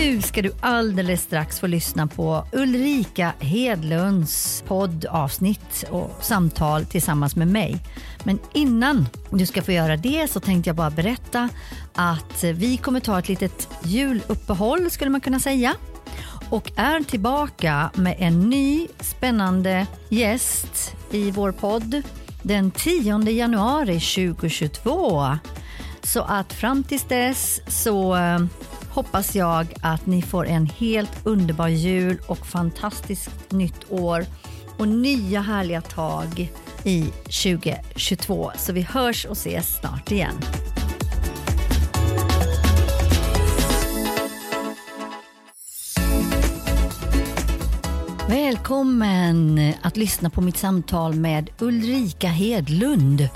Nu ska du alldeles strax få lyssna på Ulrika Hedlunds poddavsnitt och samtal tillsammans med mig. Men innan du ska få göra det så tänkte jag bara berätta att vi kommer ta ett litet juluppehåll skulle man kunna säga och är tillbaka med en ny spännande gäst i vår podd den 10 januari 2022. Så att fram tills dess så eh, hoppas jag att ni får en helt underbar jul och fantastiskt nytt år och nya härliga tag i 2022. Så vi hörs och ses snart igen. Välkommen att lyssna på mitt samtal med Ulrika Hedlund.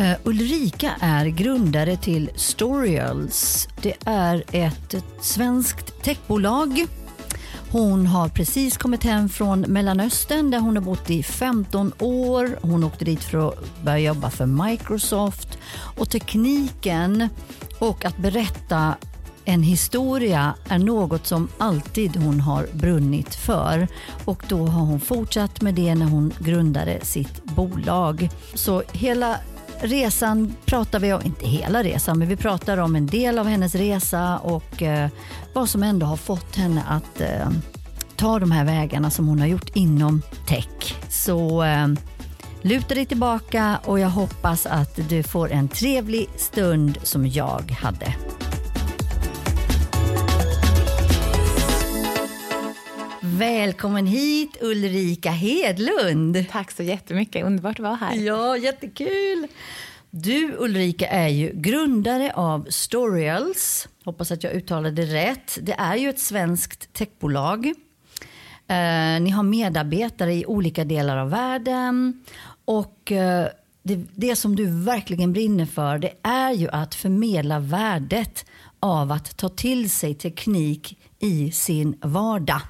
Uh, Ulrika är grundare till Storyals. Det är ett, ett svenskt techbolag. Hon har precis kommit hem från Mellanöstern där hon har bott i 15 år. Hon åkte dit för att börja jobba för Microsoft. Och tekniken och att berätta en historia är något som alltid hon har brunnit för och då har hon fortsatt med det när hon grundade sitt bolag. Så hela resan pratar vi om, inte hela resan, men vi pratar om en del av hennes resa och eh, vad som ändå har fått henne att eh, ta de här vägarna som hon har gjort inom tech. Så eh, luta dig tillbaka och jag hoppas att du får en trevlig stund som jag hade. Välkommen hit Ulrika Hedlund. Tack så jättemycket, underbart att vara här. Ja, jättekul. Du Ulrika är ju grundare av Storyals. Hoppas att jag uttalade det rätt. Det är ju ett svenskt techbolag. Eh, ni har medarbetare i olika delar av världen. Och eh, det, det som du verkligen brinner för det är ju att förmedla värdet av att ta till sig teknik i sin vardag.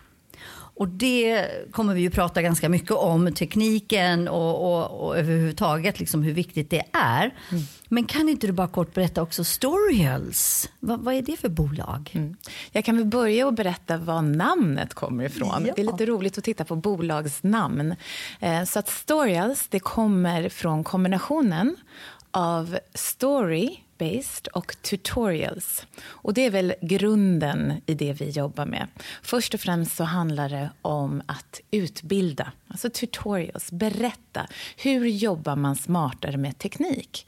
Och det kommer vi ju prata ganska mycket om, tekniken och, och, och överhuvudtaget liksom hur viktigt det är. Mm. Men kan inte du bara kort berätta också Storyals? Va, vad är det för bolag? Mm. Jag kan väl börja och berätta var namnet kommer ifrån. Ja. Det är lite roligt att titta på bolagsnamn. Eh, så att Storyals, det kommer från kombinationen av story based och tutorials. Och det är väl grunden i det vi jobbar med. Först och främst så handlar det om att utbilda, alltså tutorials, berätta. Hur jobbar man smartare med teknik?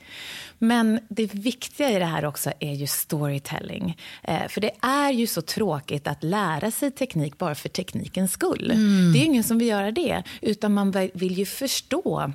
Men det viktiga i det här också är ju storytelling. Eh, för det är ju så tråkigt att lära sig teknik bara för teknikens skull. Mm. Det är ingen som vill göra det, utan man vill ju förstå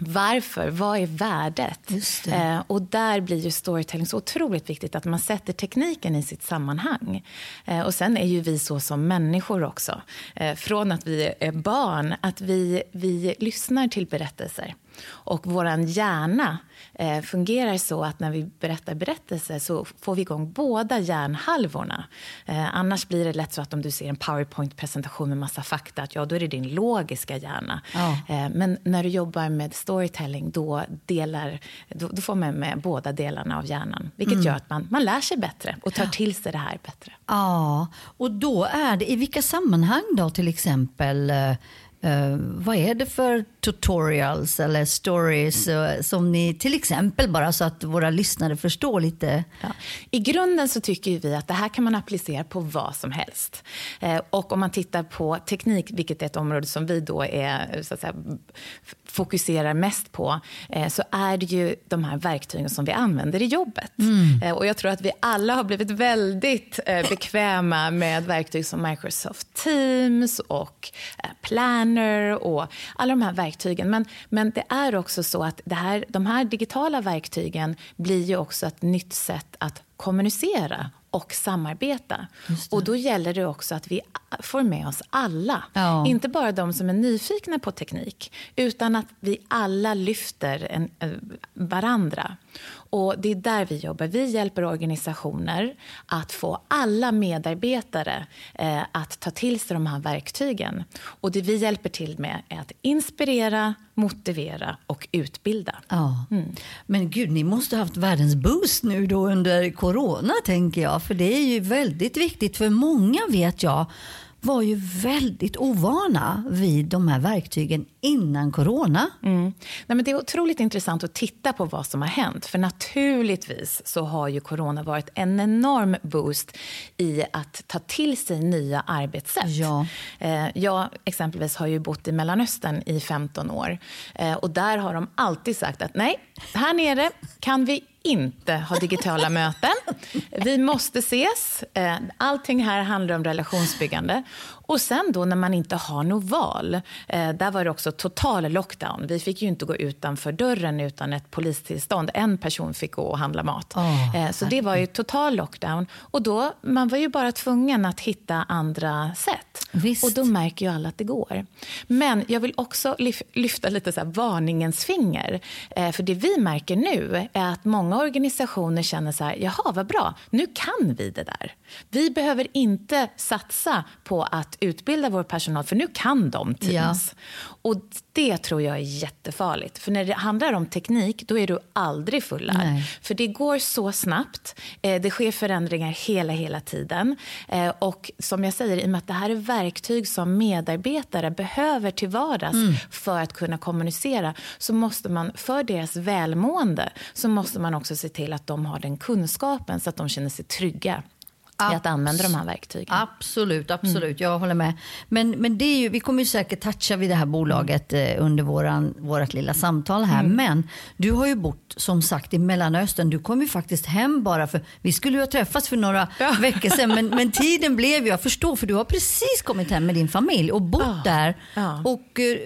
varför? Vad är värdet? Eh, och där blir ju storytelling så otroligt viktigt, att man sätter tekniken i sitt sammanhang. Eh, och sen är ju vi så som människor också. Eh, från att vi är barn, att vi, vi lyssnar till berättelser. Och vår hjärna eh, fungerar så att när vi berättar berättelser så får vi igång båda hjärnhalvorna. Eh, annars blir det lätt så att om du ser en powerpoint-presentation med massa fakta, att ja, då är det din logiska hjärna. Ja. Eh, men när du jobbar med storytelling, då, delar, då, då, får man med båda delarna av hjärnan. Vilket mm. gör att man, man lär sig bättre och tar till sig det här bättre. Ja, och då är det, i vilka sammanhang då till exempel eh, Uh, vad är det för tutorials eller stories uh, som ni till exempel bara så att våra lyssnare förstår lite? Ja. I grunden så tycker vi att det här kan man applicera på vad som helst. Uh, och om man tittar på teknik, vilket är ett område som vi då är, så att säga, fokuserar mest på, så är det ju de här verktygen som vi använder i jobbet. Mm. Och jag tror att vi alla har blivit väldigt bekväma med verktyg som Microsoft Teams och Plan Planner och alla de här verktygen. Men, men det är också så att det här, de här digitala verktygen blir ju också ett nytt sätt att kommunicera och samarbeta. Och då gäller det också att vi får med oss alla. Ja. Inte bara de som är nyfikna på teknik, utan att vi alla lyfter en, eh, varandra. Och Det är där vi jobbar. Vi hjälper organisationer att få alla medarbetare eh, att ta till sig de här verktygen. Och Det vi hjälper till med är att inspirera, motivera och utbilda. Ja. Mm. Men gud, ni måste ha haft världens boost nu då under corona, tänker jag. För det är ju väldigt viktigt, för många vet jag var ju väldigt ovana vid de här verktygen innan corona. Mm. Nej, men det är otroligt intressant att titta på vad som har hänt. För naturligtvis så har ju corona varit en enorm boost i att ta till sig nya arbetssätt. Ja. Eh, jag exempelvis har ju bott i Mellanöstern i 15 år. Eh, och där har de alltid sagt att nej, här nere kan vi inte ha digitala möten. Vi måste ses. Eh, allting här handlar om relationsbyggande. Och sen då när man inte har något val, eh, där var det också total lockdown. Vi fick ju inte gå utanför dörren utan ett polistillstånd. En person fick gå och handla mat. Oh, så det var ju total lockdown. Och då, man var ju bara tvungen att hitta andra sätt. Visst. Och då märker ju alla att det går. Men jag vill också lyfta lite så varningens finger. Eh, för det vi märker nu är att många organisationer känner så här, jaha vad bra, nu kan vi det där. Vi behöver inte satsa på att utbilda vår personal, för nu kan de Teams. Ja. Och det tror jag är jättefarligt. För när det handlar om teknik, då är du aldrig fullärd. För det går så snabbt. Eh, det sker förändringar hela, hela tiden. Eh, och som jag säger, i och med att det här är verktyg som medarbetare behöver till vardags mm. för att kunna kommunicera, så måste man, för deras välmående, så måste man också se till att de har den kunskapen så att de känner sig trygga i att använda de här verktygen. Absolut, absolut. Mm. Jag håller med. Men, men det är ju, vi kommer ju säkert toucha vid det här bolaget mm. eh, under våran, vårat lilla samtal här. Mm. Men du har ju bott som sagt i Mellanöstern. Du kom ju faktiskt hem bara för, vi skulle ju ha träffats för några ja. veckor sedan. Men, men tiden blev ju, jag förstår, för du har precis kommit hem med din familj och bott ja. där. Ja. Och eh,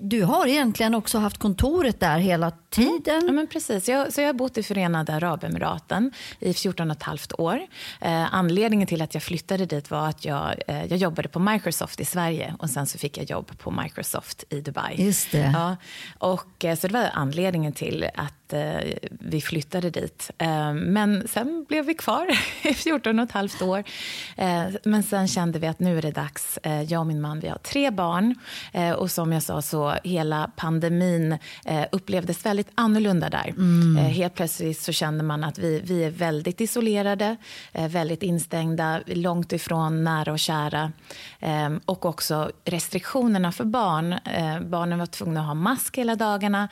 du har egentligen också haft kontoret där hela tiden. Ja, men precis. Jag, så jag har bott i Förenade Arabemiraten i 14 och ett halvt år. Eh, anledningen till att jag flyttade dit var att jag, eh, jag jobbade på Microsoft i Sverige och sen så fick jag jobb på Microsoft i Dubai. Just det. Ja, och, eh, så det var anledningen till att eh, vi flyttade dit. Eh, men sen blev vi kvar i 14 och ett halvt år. Eh, men sen kände vi att nu är det dags. Eh, jag och min man, vi har tre barn och som jag sa så hela pandemin upplevdes väldigt annorlunda där. Mm. helt plötsligt så kände man att vi, vi är väldigt isolerade, väldigt instängda, långt ifrån nära och kära. Och också restriktionerna för barn. Barnen var tvungna att ha mask hela dagarna.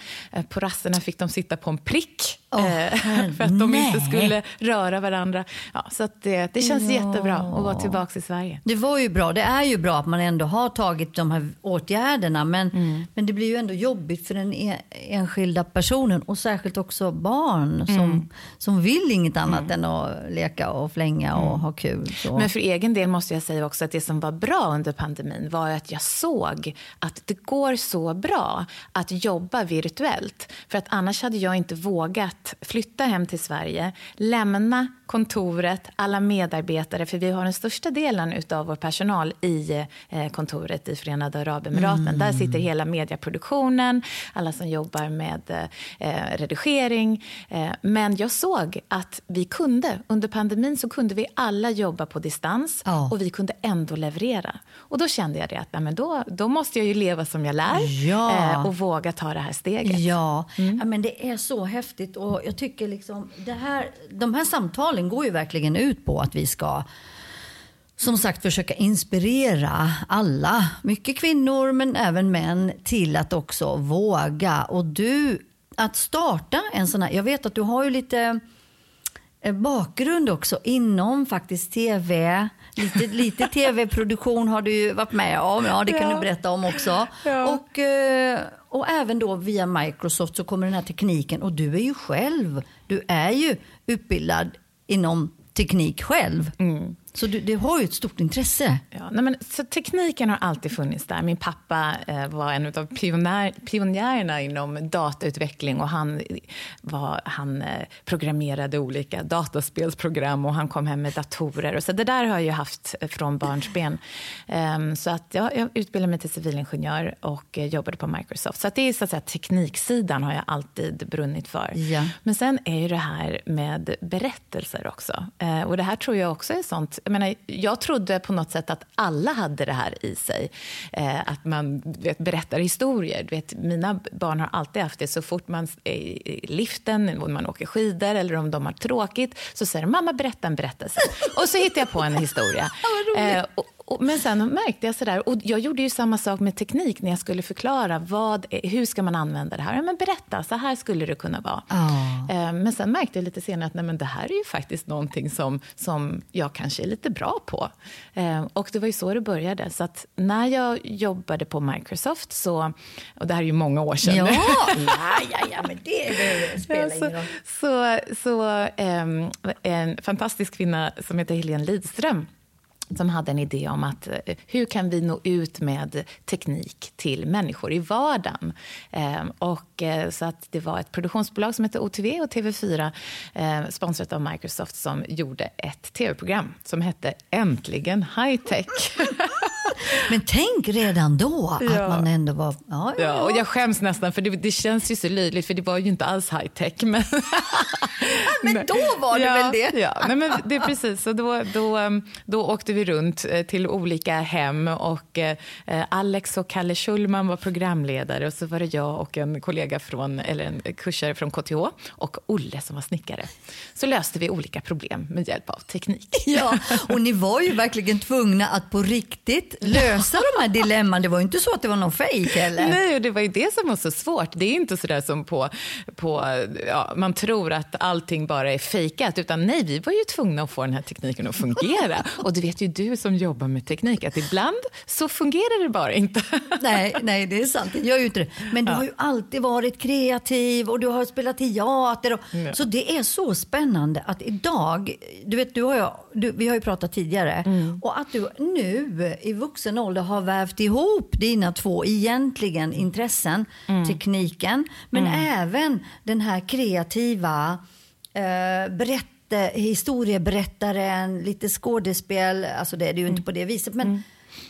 På rasterna fick de sitta på en prick Oh, för att de nej. inte skulle röra varandra. Ja, så det, det känns ja. jättebra att vara tillbaka i Sverige. Det var ju bra. Det är ju bra att man ändå har tagit de här åtgärderna. Men, mm. men det blir ju ändå jobbigt för den e, enskilda personen och särskilt också barn som, mm. som vill inget annat mm. än att leka och flänga och mm. ha kul. Så. Men för egen del måste jag säga också att det som var bra under pandemin var att jag såg att det går så bra att jobba virtuellt. För att annars hade jag inte vågat flytta hem till Sverige, lämna kontoret, alla medarbetare, för vi har den största delen av vår personal i eh, kontoret i Förenade Arabemiraten. Mm. Där sitter hela medieproduktionen, alla som jobbar med eh, redigering. Eh, men jag såg att vi kunde, under pandemin så kunde vi alla jobba på distans oh. och vi kunde ändå leverera. Och då kände jag det att nej, men då, då måste jag ju leva som jag lär ja. och våga ta det här steget. Ja, mm. ja men det är så häftigt och jag tycker liksom det här, de här samtalen går ju verkligen ut på att vi ska som sagt försöka inspirera alla, mycket kvinnor men även män, till att också våga. Och du, att starta en sån här, jag vet att du har ju lite bakgrund också inom faktiskt tv. Lite, lite tv-produktion har du varit med om, ja det kan ja. du berätta om också. Ja. Och, eh, och även då via Microsoft så kommer den här tekniken och du är ju själv, du är ju utbildad inom teknik själv. Mm. Så du, du har ju ett stort intresse. Ja, nej men, så tekniken har alltid funnits där. Min pappa eh, var en av pionjär, pionjärerna inom datautveckling och han, var, han eh, programmerade olika dataspelsprogram och han kom hem med datorer. Och så det där har jag haft från barnsben. Um, så att, ja, jag utbildade mig till civilingenjör och eh, jobbade på Microsoft. Så att det är så att säga, tekniksidan har jag alltid brunnit för. Ja. Men sen är ju det här med berättelser också. Eh, och det här tror jag också är sånt jag, menar, jag trodde på något sätt att alla hade det här i sig. Eh, att man vet, berättar historier. vet, mina barn har alltid haft det. Så fort man är i liften, om man åker skidor eller om de har tråkigt så säger de mamma berätta en berättelse. Och så hittar jag på en historia. eh, och, men sen märkte jag sådär, och jag gjorde ju samma sak med teknik när jag skulle förklara vad, hur ska man använda det här. Ja, men berätta, så här skulle det kunna vara. Oh. Men sen märkte jag lite senare att nej, men det här är ju faktiskt någonting som, som jag kanske är lite bra på. Ehm, och det var ju så det började. Så att när jag jobbade på Microsoft, så, och det här är ju många år sedan. Ja, ja, ja, ja men det spelar ingen roll. Så, så, um, en fantastisk kvinna som heter Helene Lidström som hade en idé om att eh, hur kan vi nå ut med teknik till människor i vardagen. Ehm, och, eh, så att det var ett produktionsbolag som hette OTV och TV4 eh, sponsrat av Microsoft som gjorde ett tv-program som hette Äntligen high-tech. Men tänk redan då att ja. man ändå var... Ja, ja, och jag skäms nästan, för det, det, känns ju så löjligt, för det var ju inte alls high-tech. Men, men då var det väl det? Ja, nej, men det är precis. Så då, då, då åkte vi runt eh, till olika hem och eh, Alex och Kalle Schulman var programledare och så var det jag och en kollega från, eller en kursare från KTH och Olle som var snickare. Så löste vi olika problem med hjälp av teknik. Ja, och ni var ju verkligen tvungna att på riktigt lösa de här dilemman. Det var ju inte så att det var någon fejk heller. Nej, och det var ju det som var så svårt. Det är inte så där som på, på ja, man tror att allting bara är fejkat, utan nej, vi var ju tvungna att få den här tekniken att fungera. Och det vet ju du som jobbar med teknik, att ibland så fungerar det bara inte. Nej, nej det är sant, det gör ju inte det. Men du ja. har ju alltid varit kreativ och du har spelat teater. Och, ja. Så det är så spännande att idag, du vet, du har jag, du, vi har ju pratat tidigare, mm. och att du nu i vuxen ålder har vävt ihop dina två egentligen intressen, mm. tekniken, men mm. även den här kreativa eh, berätt historieberättaren, lite skådespel, alltså det är det ju inte mm. på det viset, men mm.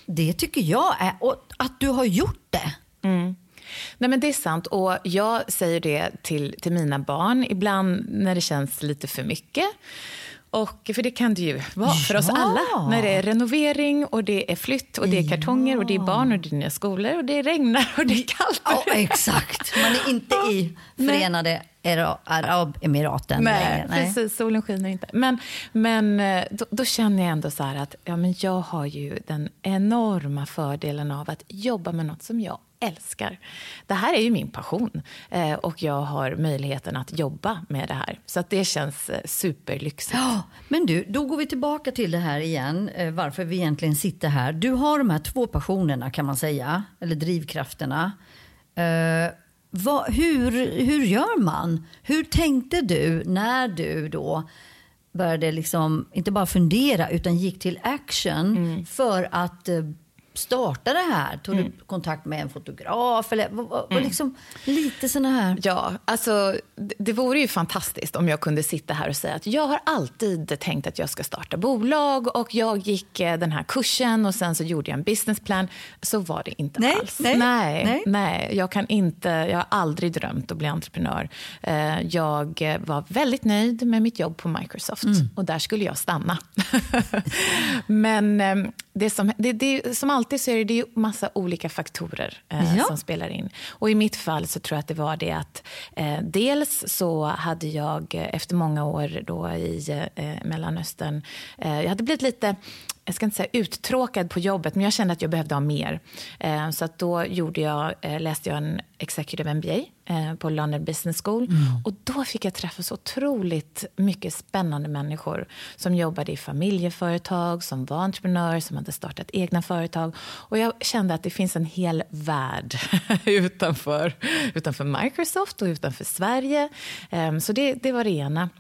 det tycker jag är, och att du har gjort det. Mm. Nej, men det är sant. Och Jag säger det till, till mina barn ibland när det känns lite för mycket. Och, för det kan det ju vara för ja. oss alla. När det är renovering och det är flytt och det är kartonger och det är barn och det är nya skolor och det regnar och det är kallt. Ja, exakt. Man är inte i Förenade Arabemiraten. Nej, Nej, precis. Solen skiner inte. Men, men eh, då, då, känner jag ändå så att ja, men jag har ju den enorma fördelen av att jobba med något som jag älskar. Det här är ju min passion eh, och jag har möjligheten att jobba med det här. Så att det känns eh, superlyxigt. Ja, men du, då går vi tillbaka till det här igen, eh, varför vi egentligen sitter här. Du har de här två passionerna kan man säga, eller drivkrafterna. Vad, hur, hur gör man? Hur tänkte du när du då började liksom, inte bara fundera utan gick till action mm. för att starta det här? Tog mm. du kontakt med en fotograf? Eller, vad, vad, mm. liksom, lite såna här... Ja, alltså, det, det vore ju fantastiskt om jag kunde sitta här och säga att jag har alltid tänkt att jag ska starta bolag och jag gick eh, den här kursen och sen så gjorde jag en businessplan. Så var det inte nej, alls. Nej, nej, nej. nej jag, kan inte, jag har aldrig drömt att bli entreprenör. Eh, jag var väldigt nöjd med mitt jobb på Microsoft mm. och där skulle jag stanna. Men ehm, det som, det, det, som alltid så är det, det är massa olika faktorer eh, ja. som spelar in. Och I mitt fall så tror jag att det var det att eh, dels så hade jag eh, efter många år då i eh, Mellanöstern, eh, jag hade blivit lite jag ska inte säga uttråkad på jobbet, men jag kände att jag behövde ha mer. Eh, så att då gjorde jag, eh, läste jag en executive MBA eh, på London Business School. Mm. Och då fick jag träffa så otroligt mycket spännande människor som jobbade i familjeföretag, som var entreprenörer, som hade startat egna företag. Och jag kände att det finns en hel värld utanför, utanför Microsoft och utanför Sverige. Så det, det var det ena.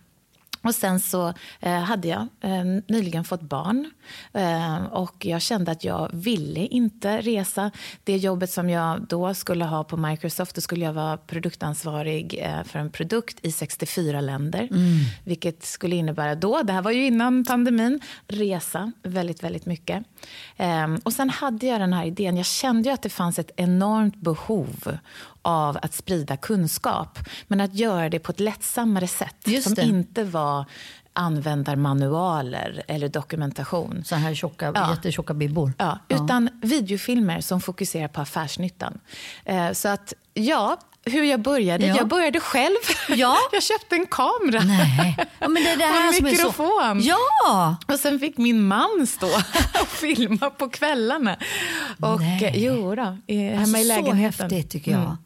Och sen så eh, hade jag eh, nyligen fått barn eh, och jag kände att jag ville inte resa. Det jobbet som jag då skulle ha på Microsoft, då skulle jag vara produktansvarig eh, för en produkt i 64 länder. Mm. Vilket skulle innebära då, det här var ju innan pandemin, resa väldigt, väldigt mycket. Ehm, och sen hade jag den här idén, jag kände att det fanns ett enormt behov av att sprida kunskap. Men att göra det på ett lättsammare sätt. Just som det. inte var användarmanualer eller dokumentation. Så här tjocka, Ja. jättetjocka bibbor. Ja, utan videofilmer som fokuserar på affärsnyttan. Eh, så att, ja, hur jag började? Ja. Jag började själv. Ja. Jag köpte en kamera. Nej. Ja, men det är det Och en här är så... mikrofon. Ja! Och sen fick min man stå och filma på kvällarna. Och, Nej. eh, jo då, i, hemma Alltså, i lägenheten. Så häftigt tycker jag. Mm.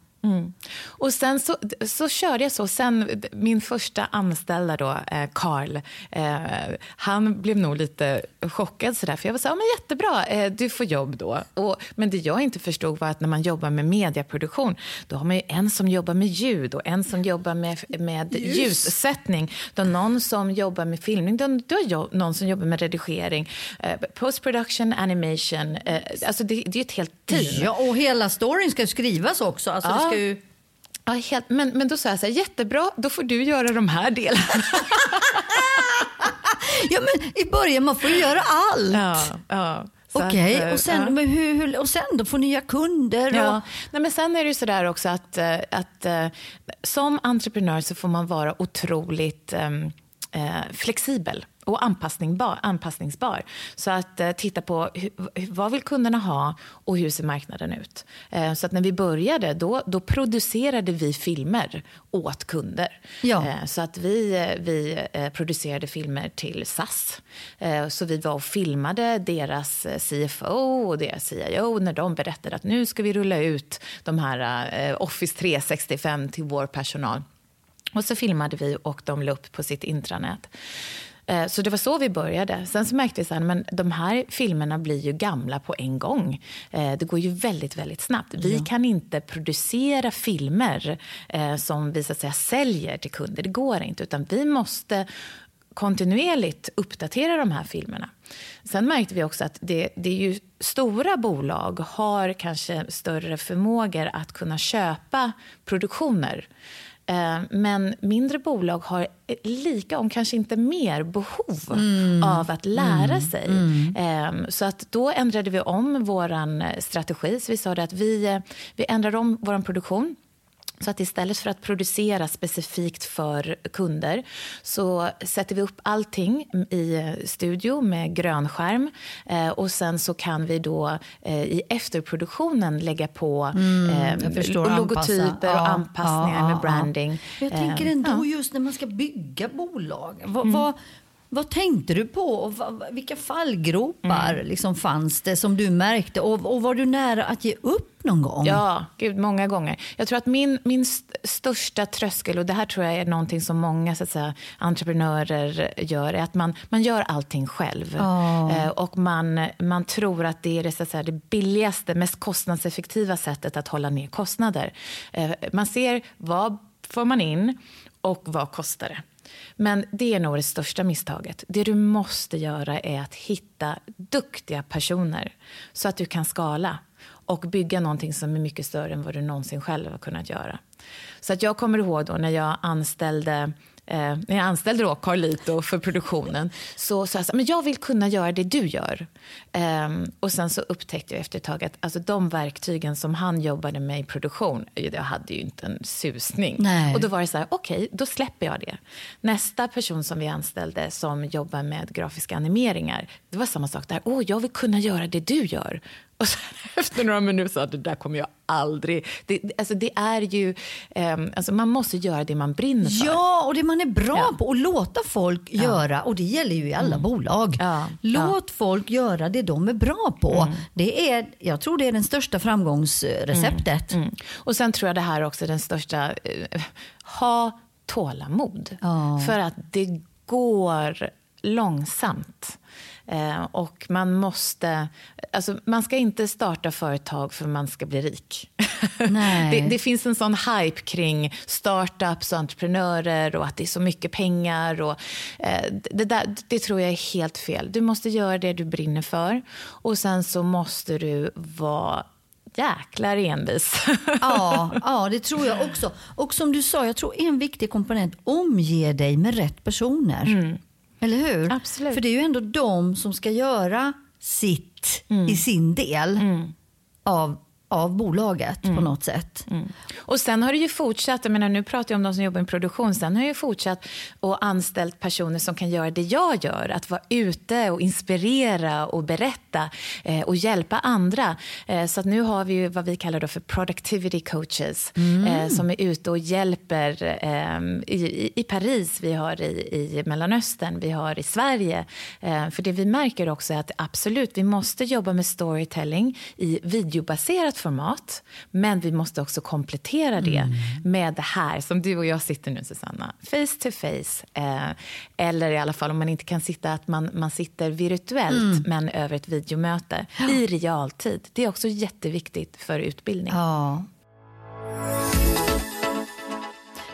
Och sen så, så körde jag så. Sen, min första anställda, då, eh, Carl, eh, han blev nog lite chockad. Sådär, för jag var så här, men jättebra, eh, du får jobb då. Och, men det jag inte förstod var att när man jobbar med medieproduktion, då har man ju en som jobbar med ljud och en som jobbar med, med ljussättning. Då någon som jobbar med filmning, då, då någon som jobbar med redigering, eh, post production, animation. Eh, alltså det, det är ett helt team. Ja, och hela storyn ska skrivas också. Alltså, Ja. Ska ju... Ja, helt, men, men då sa jag så här, jättebra, då får du göra de här delarna. ja, men i början man får ju göra allt. ja, ja. Okej, att, eh, och, sen, ja. men hur, hur, och sen då får nya kunder? Ja. Och, Nej, men sen är det ju så där också att, eh, att eh, som entreprenör så får man vara otroligt ehm, eh, flexibel och anpassningsbar. anpassningsbar. Så att eh, titta på hu, vad vill kunderna ha och hur ser marknaden ut. Eh, så att när vi började då, då producerade vi filmer åt kunder. Ja. Eh, så att vi, eh, vi eh, producerade filmer till SAS. Eh, Så vi var och filmade deras CFO och deras CIO när de berättade att nu ska vi rulla ut de här Office 365 till vår personal. Och så filmade vi och de la upp på sitt intranät. Eh, Så det var så vi började. Sen så märkte vi att de här filmerna blir ju gamla på en gång. Eh, Det går ju väldigt, väldigt snabbt. Vi kan inte producera filmer eh, som vi så att säga säljer till kunder. Det går inte. Utan vi måste kontinuerligt uppdatera de här filmerna. Sen märkte vi också att det, det är ju stora bolag har kanske större förmågor att kunna köpa produktioner. Eh, Men mindre bolag har lika, om kanske inte mer, behov av att lära sig. Eh, Så att då ändrade vi om vår strategi. Så vi sa det att vi, eh, vi ändrar om vår produktion. Så att istället för att producera specifikt för kunder så sätter vi upp allting i studio med grönskärm. Eh, och sen så kan vi då eh, i efterproduktionen lägga på eh, förstår, logotyper anpassa. och Ja, anpassningar ja, med ja, branding. Jag tänker ändå ja. just när man ska bygga bolag. Vad, Mm. vad, vad tänkte du på? Och vilka fallgropar Mm. liksom fanns det som du märkte? Och, och var du nära att ge upp någon gång? Ja, gud, många gånger. Jag tror att min, min st- största tröskel, och det här tror jag är någonting som många så att säga, entreprenörer gör, är att man, man gör allting själv. Ja. Eh, och man, man tror att det är det, så att säga, det billigaste, mest kostnadseffektiva sättet att hålla ner kostnader. Eh, man ser vad får man in och vad kostar det. Men det är nog det största misstaget. Det du måste göra är att hitta duktiga personer så att du kan skala och bygga någonting som är mycket större än vad du någonsin själv har kunnat göra. Så att jag kommer ihåg då när jag anställde Eh, när jag anställde då Carlito för produktionen så sa jag så men jag vill kunna göra det du gör. Ehm, och sen så upptäckte jag efter ett tag att alltså, de verktygen som han jobbade med i produktion, jag hade ju inte en susning. Nej. Och då var det så här, okej, då släpper jag det. Nästa person som vi anställde som jobbar med grafiska animeringar, det var samma sak där. Åh, jag vill kunna göra det du gör. Och sen, efter några minuter sa jag, det där kommer jag aldrig... Det, alltså, det är ju... ehm, alltså, man måste göra det man brinner för. Ja, och det man är bra Ja. Mm. på. Och låta folk göra, och det gäller ju i alla bolag. Ja, Låt folk göra det de är bra på. Mm. Det är, jag tror det är den största framgångsreceptet. Mm. Och sen tror jag det här också är den största... Eh, ha tålamod. Ja. För att det går långsamt. Eh, och man måste... Alltså, man ska inte starta företag för man ska bli rik. det, det, finns en sån hype kring startups och entreprenörer och att det är så mycket pengar. Och, eh, det, där, det tror jag är helt fel. Du måste göra det du brinner för. Och sen så måste du vara jäklar envis. ja, ja, det tror jag också. Och som du sa, jag tror en viktig komponent, omge dig med rätt personer. Mm. Eller hur? Absolut. För det är ju ändå de som ska göra sitt mm. i sin del mm. av av bolaget mm. på något sätt. Mm. Och sen har det ju fortsatt, jag menar, nu pratar jag om de som jobbar i produktion, sen har det ju fortsatt och anställt personer som kan göra det jag gör, att vara ute och inspirera och berätta eh, och hjälpa andra. Eh, så att nu har vi ju vad vi kallar då för productivity coaches mm. eh, som är ute och hjälper eh, i, i, Paris, vi har i, i Mellanöstern, vi har i Sverige. Eh, för det vi märker också är att absolut, vi måste jobba med storytelling i videobaserat format. Men vi måste också komplettera det mm. med det här som du och jag sitter nu, Susanna. Face to face. Eh, eller i alla fall om man inte kan sitta, att man, man sitter virtuellt mm. men över ett videomöte ja. i realtid. Det är också jätteviktigt för utbildning. Ja.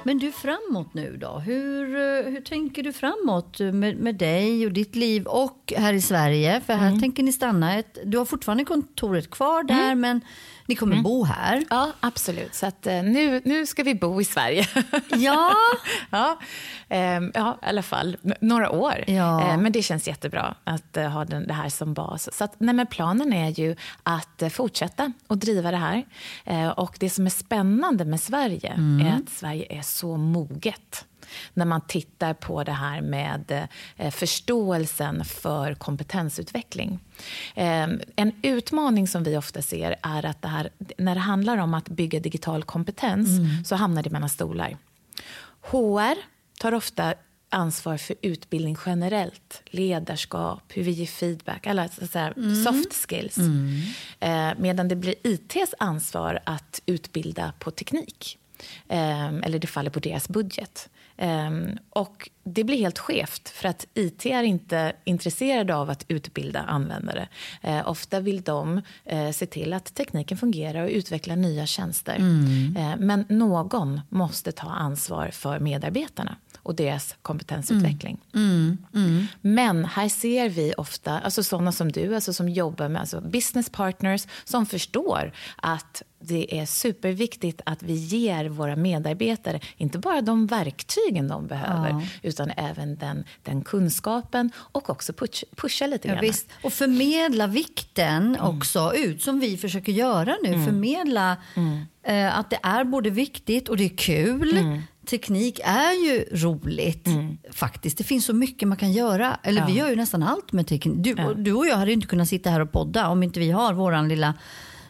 Men du framåt nu då? Hur, eh, hur tänker du framåt med, med dig och ditt liv och här i Sverige? För här mm. tänker ni stanna. Ett, du har fortfarande kontoret kvar där mm. men ni kommer mm. bo här. Ja, absolut. Så att, eh, nu, nu ska vi bo i Sverige. Ja. ja, eh, ja, i alla fall några år. Ja. Eh, men det känns jättebra att eh, ha den, det här som bas. Så att, nej, men planen är ju att eh, fortsätta och driva det här. Eh, och det som är spännande med Sverige mm. är att Sverige är så moget när man tittar på det här med eh, förståelsen för kompetensutveckling. Eh, en utmaning som vi ofta ser är att det här, när det handlar om att bygga digital kompetens mm. så hamnar det mellan stolar. HR tar ofta ansvar för utbildning generellt, ledarskap, hur vi ger feedback, alla så säga, mm. soft skills. Mm. Eh, medan det blir ITs ansvar att utbilda på teknik. Eh, eller det faller på deras budget. Um, och det blir helt skevt, för att IT är inte intresserade av att utbilda användare. Uh, ofta vill de uh, se till att tekniken fungerar och utveckla nya tjänster. Mm. Men någon måste ta ansvar för medarbetarna och deras kompetensutveckling. Mm. Mm. mm. Men här ser vi ofta, alltså sådana som du, alltså som jobbar med alltså business partners som förstår att det är superviktigt att vi ger våra medarbetare inte bara de verktygen de behöver ja. utan även den, den kunskapen och också push, pusha lite ja, grann. Visst. Och förmedla vikten mm. också ut, som vi försöker göra nu. Mm. Förmedla mm. eh, att det är både viktigt och det är kul. Mm. Teknik är ju roligt mm. faktiskt. Det finns så mycket man kan göra. Eller ja. vi gör ju nästan allt med teknik. Du, du och jag hade inte kunnat sitta här och podda om inte vi har våran lilla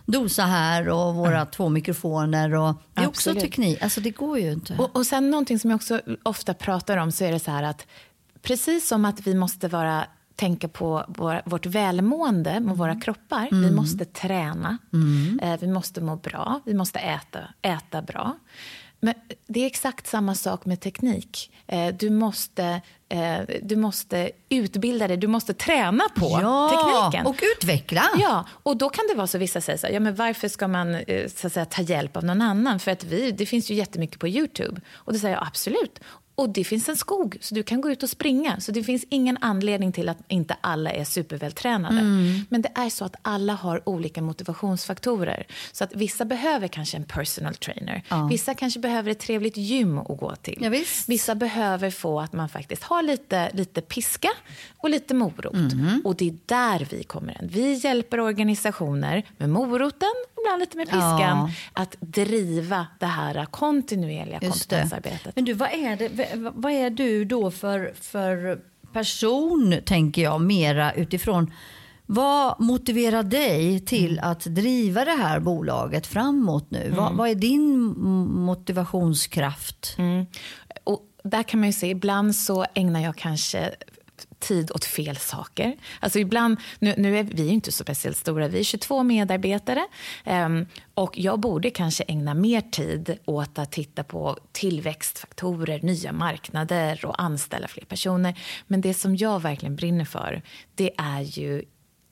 dosa här och våra mm. två mikrofoner. Och, det är Absolut. också teknik. Alltså det går ju inte. Och, och sen någonting som jag också ofta pratar om så är det så här att precis som att vi måste vara tänka på vår, vårt välmående med våra kroppar. Mm. Vi måste träna, mm. eh, vi måste må bra, vi måste äta, äta bra. Men det är exakt samma sak med teknik. Eh, du måste, eh, du måste utbilda dig, du måste träna på ja, tekniken. och utveckla. Ja, och då kan det vara så vissa säger så här, ja men varför ska man eh, så att säga, ta hjälp av någon annan? För att vi, det finns ju jättemycket på Youtube. Och då säger jag absolut. Och det finns en skog, så du kan gå ut och springa. Så det finns ingen anledning till att inte alla är supervältränade. Mm. Men det är så att alla har olika motivationsfaktorer. Så att vissa behöver kanske en personal trainer. Ja. Vissa kanske behöver ett trevligt gym att gå till. Ja, vissa behöver få att man faktiskt har lite, lite piska och lite morot. Mm. Och det är där vi kommer in. Vi hjälper organisationer med moroten ibland lite med piskan, ja. att driva det här kontinuerliga kompetensarbetet. Men du, vad är, det, vad är du då för, för person, tänker jag, mera utifrån vad motiverar dig till mm. att driva det här bolaget framåt nu? Mm. Vad, vad, är din motivationskraft? Mm. Och där kan man ju se, ibland så ägnar jag kanske tid åt fel saker. Alltså ibland, nu, nu är vi inte så speciellt stora, vi är 22 medarbetare. Um, och jag borde kanske ägna mer tid åt att titta på tillväxtfaktorer, nya marknader och anställa fler personer. Men det som jag verkligen brinner för, det är ju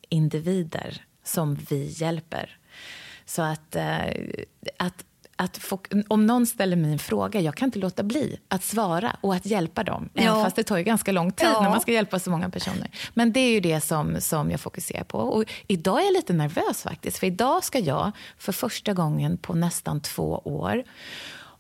individer som vi hjälper. Så att, uh, att att få, om någon ställer mig en fråga, jag kan inte låta bli att svara och att hjälpa dem. Ja. Även fast det tar ju ganska lång tid ja. när man ska hjälpa så många personer. Men det är ju det som, som jag fokuserar på. Och idag är jag lite nervös faktiskt. För idag ska jag för första gången på nästan två år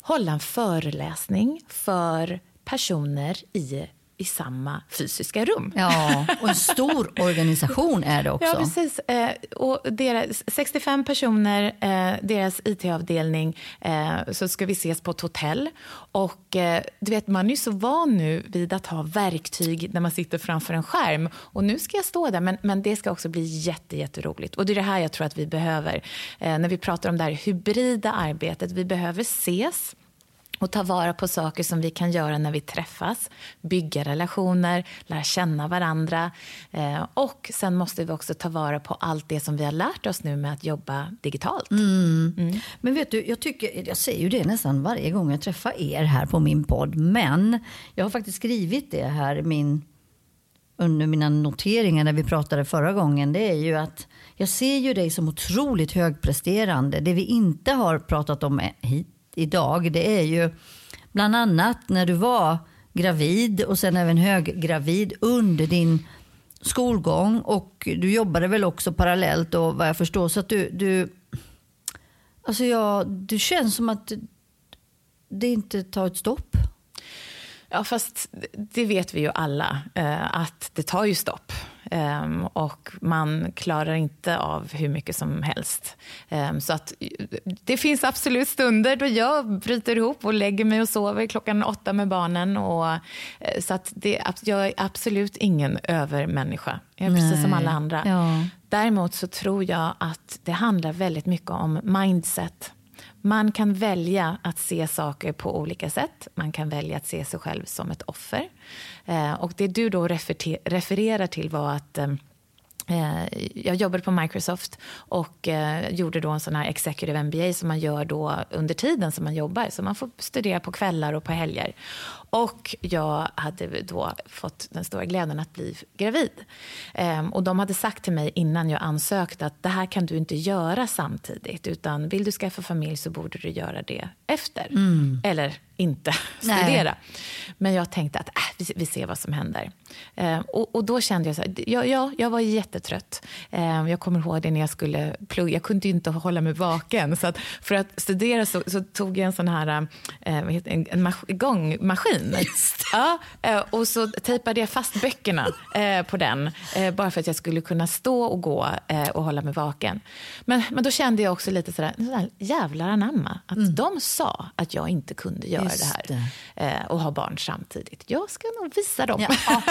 hålla en föreläsning för personer i i samma fysiska rum. Ja, och en stor organisation är det också. Ja, precis. Eh, och deras, 65 personer, eh, deras IT-avdelning, eh, så ska vi ses på ett hotell. Och eh, du vet, man är ju så van nu vid att ha verktyg när man sitter framför en skärm. Och nu ska jag stå där, men, men det ska också bli jätte, jätteroligt. Och det är det här jag tror att vi behöver. Eh, när vi pratar om det här hybrida arbetet, vi behöver ses och ta vara på saker som vi kan göra när vi träffas, bygga relationer, lära känna varandra. Eh, och sen måste vi också ta vara på allt det som vi har lärt oss nu med att jobba digitalt. Mm. Mm. Men vet du, jag, tycker, jag säger ju det nästan varje gång jag träffar er här på min podd, men jag har faktiskt skrivit det här min, under mina noteringar när vi pratade förra gången. Det är ju att jag ser ju dig som otroligt högpresterande. Det vi inte har pratat om hit idag, det är ju bland annat när du var gravid och sen även höggravid under din skolgång och du jobbade väl också parallellt och vad jag förstår så att du, du alltså ja, du känns som att det inte tar ett stopp. Ja, fast det vet vi ju alla, eh, att det tar ju stopp. Um, och man klarar inte av hur mycket som helst. Um, så att det finns absolut stunder då jag bryter ihop och lägger mig och sover klockan åtta med barnen. Och, uh, så att det, jag är absolut ingen övermänniska. Jag är Nej. precis som alla andra. Ja. Däremot så tror jag att det handlar väldigt mycket om mindset. Man kan välja att se saker på olika sätt. Man kan välja att se sig själv som ett offer. Eh, och det du då refererar till var att ehm, jag jobbade på Microsoft och gjorde då en sån här executive MBA som man gör då under tiden som man jobbar. Så man får studera på kvällar och på helger. Och jag hade då fått den stora glädjen att bli gravid. Ehm, och de hade sagt till mig innan jag ansökte att det här kan du inte göra samtidigt. Utan vill du skaffa familj så borde du göra det efter. Mm. Eller inte studera. Nej. Men jag tänkte att äh, vi, vi ser vad som händer. Eh, och, och, då kände jag så här, ja, ja, jag var jättetrött. Eh, jag kommer ihåg det när jag skulle plugga. Jag kunde inte hålla mig vaken. Så att för att studera så, så tog jag en sån här eh, en, en mas gångmaskin. Ja, eh, och så tejpade jag fast böckerna eh, på den. Eh, bara för att jag skulle kunna stå och gå och hålla mig vaken. Men, men då kände jag också lite sådär, sådär jävlar anamma. Att mm. de sa att jag inte kunde göra Just det här. Det. och ha barn samtidigt. Jag ska nog visa dem. Ja,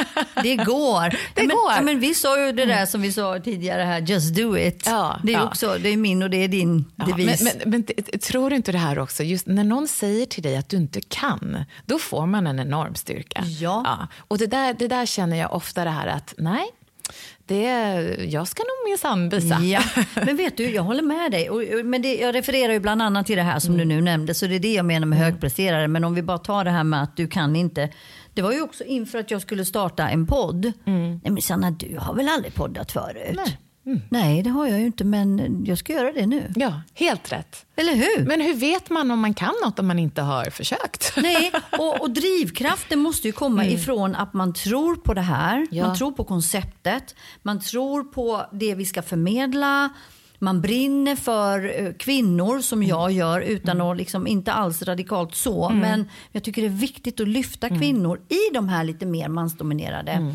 det går. Det men, går. Ja, men vi sa ju det där mm. som vi sa tidigare här, just do it. Ja, det är ja. också, det är min och det är din devis. Men, men, men, tror du inte det här också, just när någon säger till dig att du inte kan, då får man en enorm styrka. Ja. Och det där, det där känner jag ofta det här att, nej, det, jag ska nog minsann visa. Ja. Men vet du, jag håller med dig. Och, men det, jag refererar ju bland annat till det här som mm. du nu nämnde. Så det är det jag menar med mm. högpresterare. Men om vi bara tar det här med att du kan inte. Det var ju också inför att jag skulle starta en podd. Mm. Nej men Sanna, du har väl aldrig poddat förut? Nej. Mm. Nej, det har jag ju inte, men jag ska göra det nu. Ja, helt rätt. Eller hur? Men hur vet man om man kan något om man inte har försökt? Nej, och, och drivkraften måste ju komma mm. ifrån att man tror på det här. Ja. Man tror på konceptet. Man tror på det vi ska förmedla. Man brinner för eh, kvinnor som mm. jag gör utan mm. att liksom, inte alls radikalt så. Mm. Men jag tycker det är viktigt att lyfta mm. kvinnor i de här lite mer mansdominerade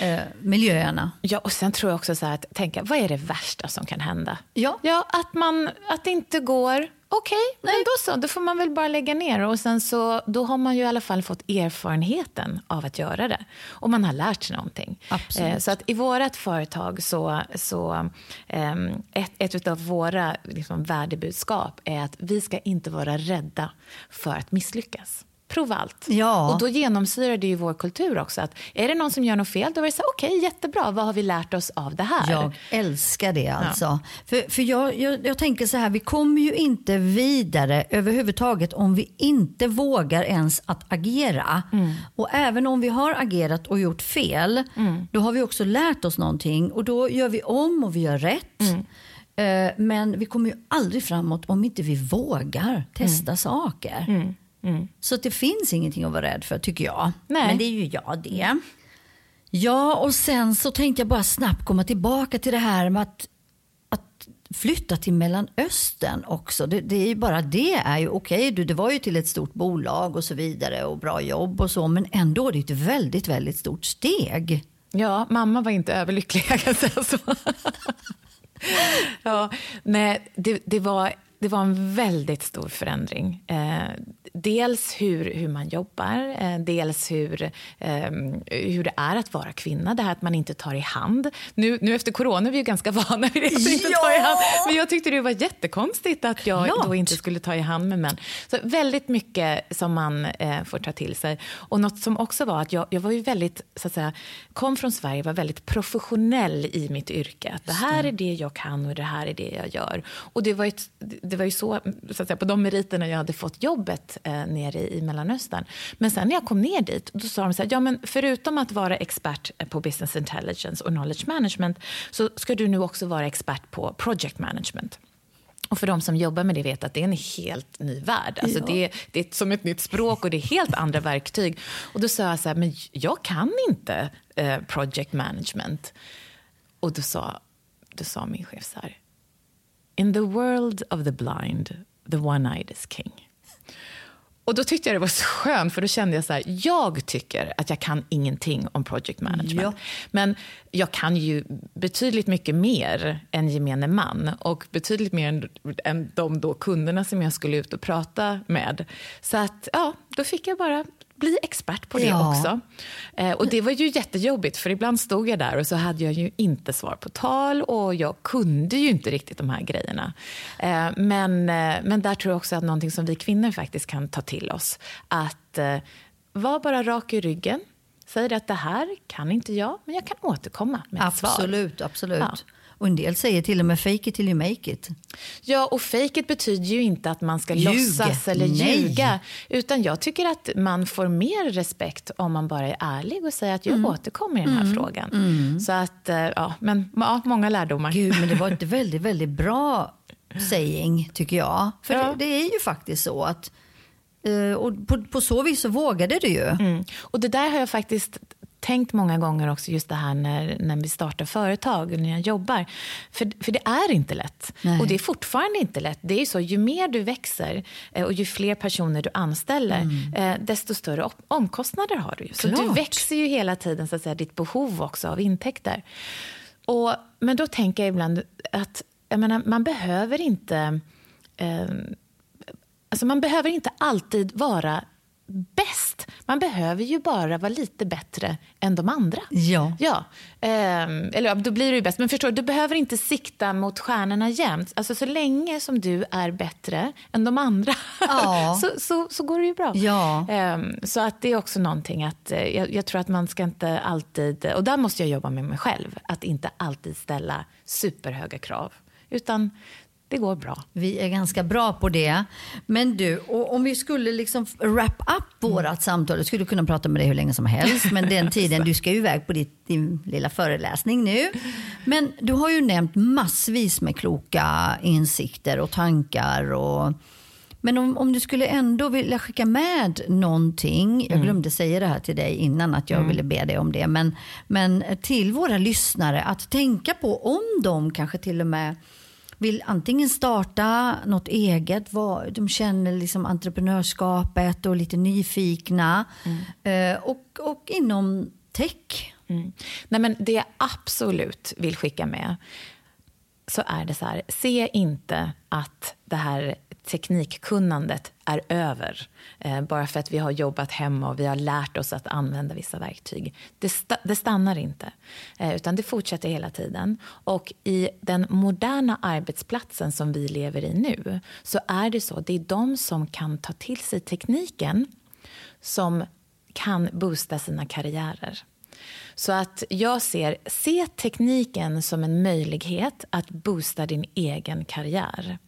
eh, miljöerna. Ja, och sen tror jag också så att tänka, vad är det värsta som kan hända? Ja. Ja, att, man, att det inte går. Okej, okay, men då så. Då får man väl bara lägga ner. Och sen så, då har man ju i alla fall fått erfarenheten av att göra det. Och man har lärt sig någonting. Eh, så att i vårt företag så, så eh, ett, ett av våra liksom, värdebudskap är att vi ska inte vara rädda för att misslyckas. Prova allt. Ja. Och då genomsyrar det ju vår kultur också. Att är det någon som gör något fel, då är det så okej, okay, jättebra, vad har vi lärt oss av det här? Jag älskar det alltså. Ja. För, för jag, jag, jag, tänker så här, vi kommer ju inte vidare överhuvudtaget om vi inte vågar ens att agera. Mm. Och även om vi har agerat och gjort fel, mm. då har vi också lärt oss någonting och då gör vi om och vi gör rätt. Mm. Eh, men vi kommer ju aldrig framåt om inte vi vågar testa mm. saker. Mm. Så det finns ingenting att vara rädd för tycker jag. Nej. Men det är ju jag det. Ja, och sen så tänkte jag bara snabbt komma tillbaka till det här med att, att flytta till Mellanöstern också. Det, det är ju bara det är ju okej, okay, det var ju till ett stort bolag och så vidare och bra jobb och så, men ändå är det ett väldigt, väldigt stort steg. Ja, mamma var inte överlycklig, jag kan säga så. ja, nej, det, det, var, det var en väldigt stor förändring. Eh, dels hur, hur man jobbar, eh, dels hur, eh, hur det är att vara kvinna. Det här att man inte tar i hand. Nu, nu efter corona är vi ju ganska vana vid det, att inte ja! ta i hand. Men jag tyckte det var jättekonstigt att jag Klart. då inte skulle ta i hand med män. Så väldigt mycket som man eh, får ta till sig. Och något som också var att jag, jag var ju väldigt, så att säga, kom från Sverige var väldigt professionell i mitt yrke. Att det här är det jag kan och det här är det jag gör. Och det var, ett, det var ju så, så att säga, på de meriterna jag hade fått jobbet eh, nere i Mellanöstern. Men sen när jag kom ner dit, då sa de så här, ja men förutom att vara expert på business intelligence och knowledge management så ska du nu också vara expert på project management. Och för de som jobbar med det vet att det är en helt ny värld. Alltså ja. det, det, är som ett nytt språk och det är helt andra verktyg. Och då sa jag så här, men jag kan inte eh, project management. Och då sa, då sa min chef så här, in the world of the blind, the one-eyed is king. Och då tyckte jag det var så skönt, för då kände jag så här, jag tycker att jag kan ingenting om project management. Ja. Men jag kan ju betydligt mycket mer än gemene man och betydligt mer än, än de då kunderna som jag skulle ut och prata med. Så att, ja, då fick jag bara bli expert på det ja. också. Eh, och det var ju jättejobbigt, för ibland stod jag där och så hade jag ju inte svar på tal och jag kunde ju inte riktigt de här grejerna. Eh, men, eh, men där tror jag också att någonting som vi kvinnor faktiskt kan ta till oss, att vara bara rak i ryggen, säger att det här kan inte jag, men jag kan återkomma med ett absolut, svar. Absolut, absolut. Ja. Och en del säger till och med fake it till you make it. Ja, och fake it betyder ju inte att man ska Ljuge. låtsas eller Nej. ljuga. Utan jag tycker att man får mer respekt om man bara är ärlig och säger att jag mm. återkommer i den här mm. frågan. Mm. Så att, eh, ja, men ja, många lärdomar. Gud, men det var ett väldigt, väldigt bra saying, tycker jag. För ja. det, det, är ju faktiskt så att eh, och på, på så vis så vågade du ju. Mm. Och det där har jag faktiskt tänkt många gånger också just det här när, när vi startar företag, när jag jobbar. För, för det är inte lätt. Nej. Och det är fortfarande inte lätt. Det är så, ju mer du växer eh, och ju fler personer du anställer, mm. Eh, desto större omkostnader har du. Så Klart. du växer ju hela tiden så att säga, ditt behov också av intäkter. Och, men då tänker jag ibland att jag menar, man behöver inte eh, Alltså man behöver inte alltid vara bäst. Man behöver ju bara vara lite bättre än de andra. Ja. ja. Ehm, eller då blir du bäst. Men förstår du, behöver inte sikta mot stjärnorna jämt. Alltså så länge som du är bättre än de andra ja. så, så, så, går det ju bra. Ja. Ehm, så att det är också någonting att eh, jag, jag tror att man ska inte alltid, och där måste jag jobba med mig själv, att inte alltid ställa superhöga krav. Utan det går bra. Vi är ganska bra på det. Men du, om vi skulle liksom wrap up vårt mm. samtal, jag skulle kunna prata med dig hur länge som helst, men den tiden, du ska ju iväg på ditt, din lilla föreläsning nu. Men du har ju nämnt massvis med kloka insikter och tankar och men om, om du skulle ändå vilja skicka med någonting, jag mm. glömde säga det här till dig innan att jag mm. ville be dig om det, men, men till våra lyssnare att tänka på om de kanske till och med vill antingen starta något eget, de känner liksom entreprenörskapet och lite nyfikna. Mm. Och, och inom tech. Mm. Nej, men det jag absolut vill skicka med så är det så här, se inte att det här teknikkunnandet är över eh, bara för att vi har jobbat hemma och vi har lärt oss att använda vissa verktyg. Det, sta det stannar inte, eh, utan det fortsätter hela tiden. Och i den moderna arbetsplatsen som vi lever i nu så är det så, det är de som kan ta till sig tekniken som kan boosta sina karriärer. Så att jag ser, se tekniken som en möjlighet att boosta din egen karriär.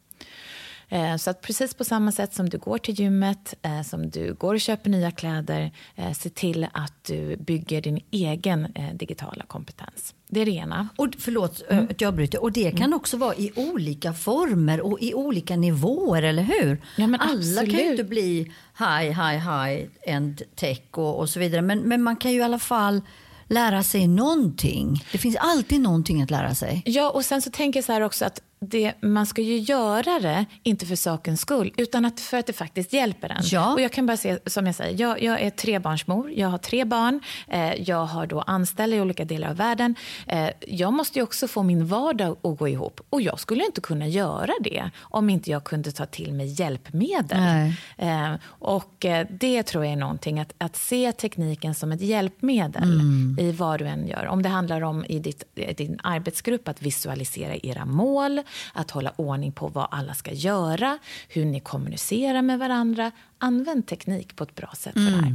Eh, så att precis på samma sätt som du går till gymmet, eh, som du går och köper nya kläder, eh, se till att du bygger din egen digitala kompetens. Det är det ena. Och, förlåt mm. att jag bryter. Och det kan mm. också vara i olika former och i olika nivåer, eller hur? Ja, Alla absolut. kan ju inte bli high, high, high end tech och, och så vidare. Men, men man kan ju i alla fall lära sig någonting. Det finns alltid någonting att lära sig. Ja, och sen så tänker jag så här också att det, man ska ju göra det, inte för sakens skull, utan att, för att det faktiskt hjälper en. Ja. Och jag kan bara säga, som jag säger, jag, jag är trebarnsmor, jag har tre barn, eh, jag har då anställda i olika delar av världen. Eh, jag måste ju också få min vardag att gå ihop. Och jag skulle inte kunna göra det om inte jag kunde ta till mig hjälpmedel. Eh, och eh, det tror jag är någonting, att, att se tekniken som ett hjälpmedel mm. i vad du än gör. Om det handlar om i ditt, din arbetsgrupp att visualisera era mål, att hålla ordning på vad alla ska göra, hur ni kommunicerar med varandra. Använd teknik på ett bra sätt för det här.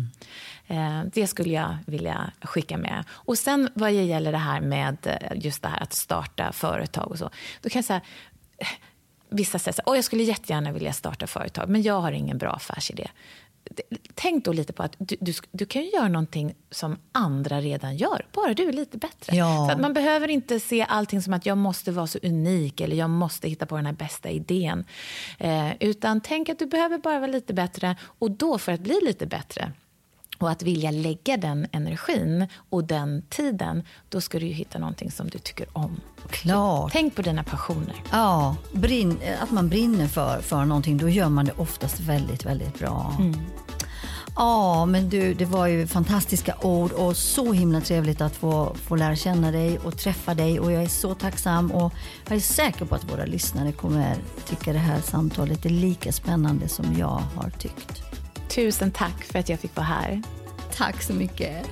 Mm. Eh, det skulle jag vilja skicka med. Och sen vad gäller det här med eh, just det här att starta företag och så. Då kan jag säga, eh, vissa säger att jag skulle jättegärna vilja starta företag, men jag har ingen bra affärsidé tänk då lite på att du, du, du, kan göra någonting som andra redan gör, bara du är lite bättre. Ja. Så att man behöver inte se allting som att jag måste vara så unik eller jag måste hitta på den här bästa idén. Eh, utan tänk att du behöver bara vara lite bättre och då för att bli lite bättre och att vilja lägga den energin och den tiden, då ska du hitta någonting som du tycker om. Klart. tänk på dina passioner. Ja, brinn, att man brinner för, för någonting, då gör man det oftast väldigt, väldigt bra. Mm. Ja, men du, det var ju fantastiska ord och så himla trevligt att få, få lära känna dig och träffa dig och jag är så tacksam och jag är säker på att våra lyssnare kommer tycka det här samtalet är lika spännande som jag har tyckt. Tusen tack för att jag fick vara här. Tack så mycket.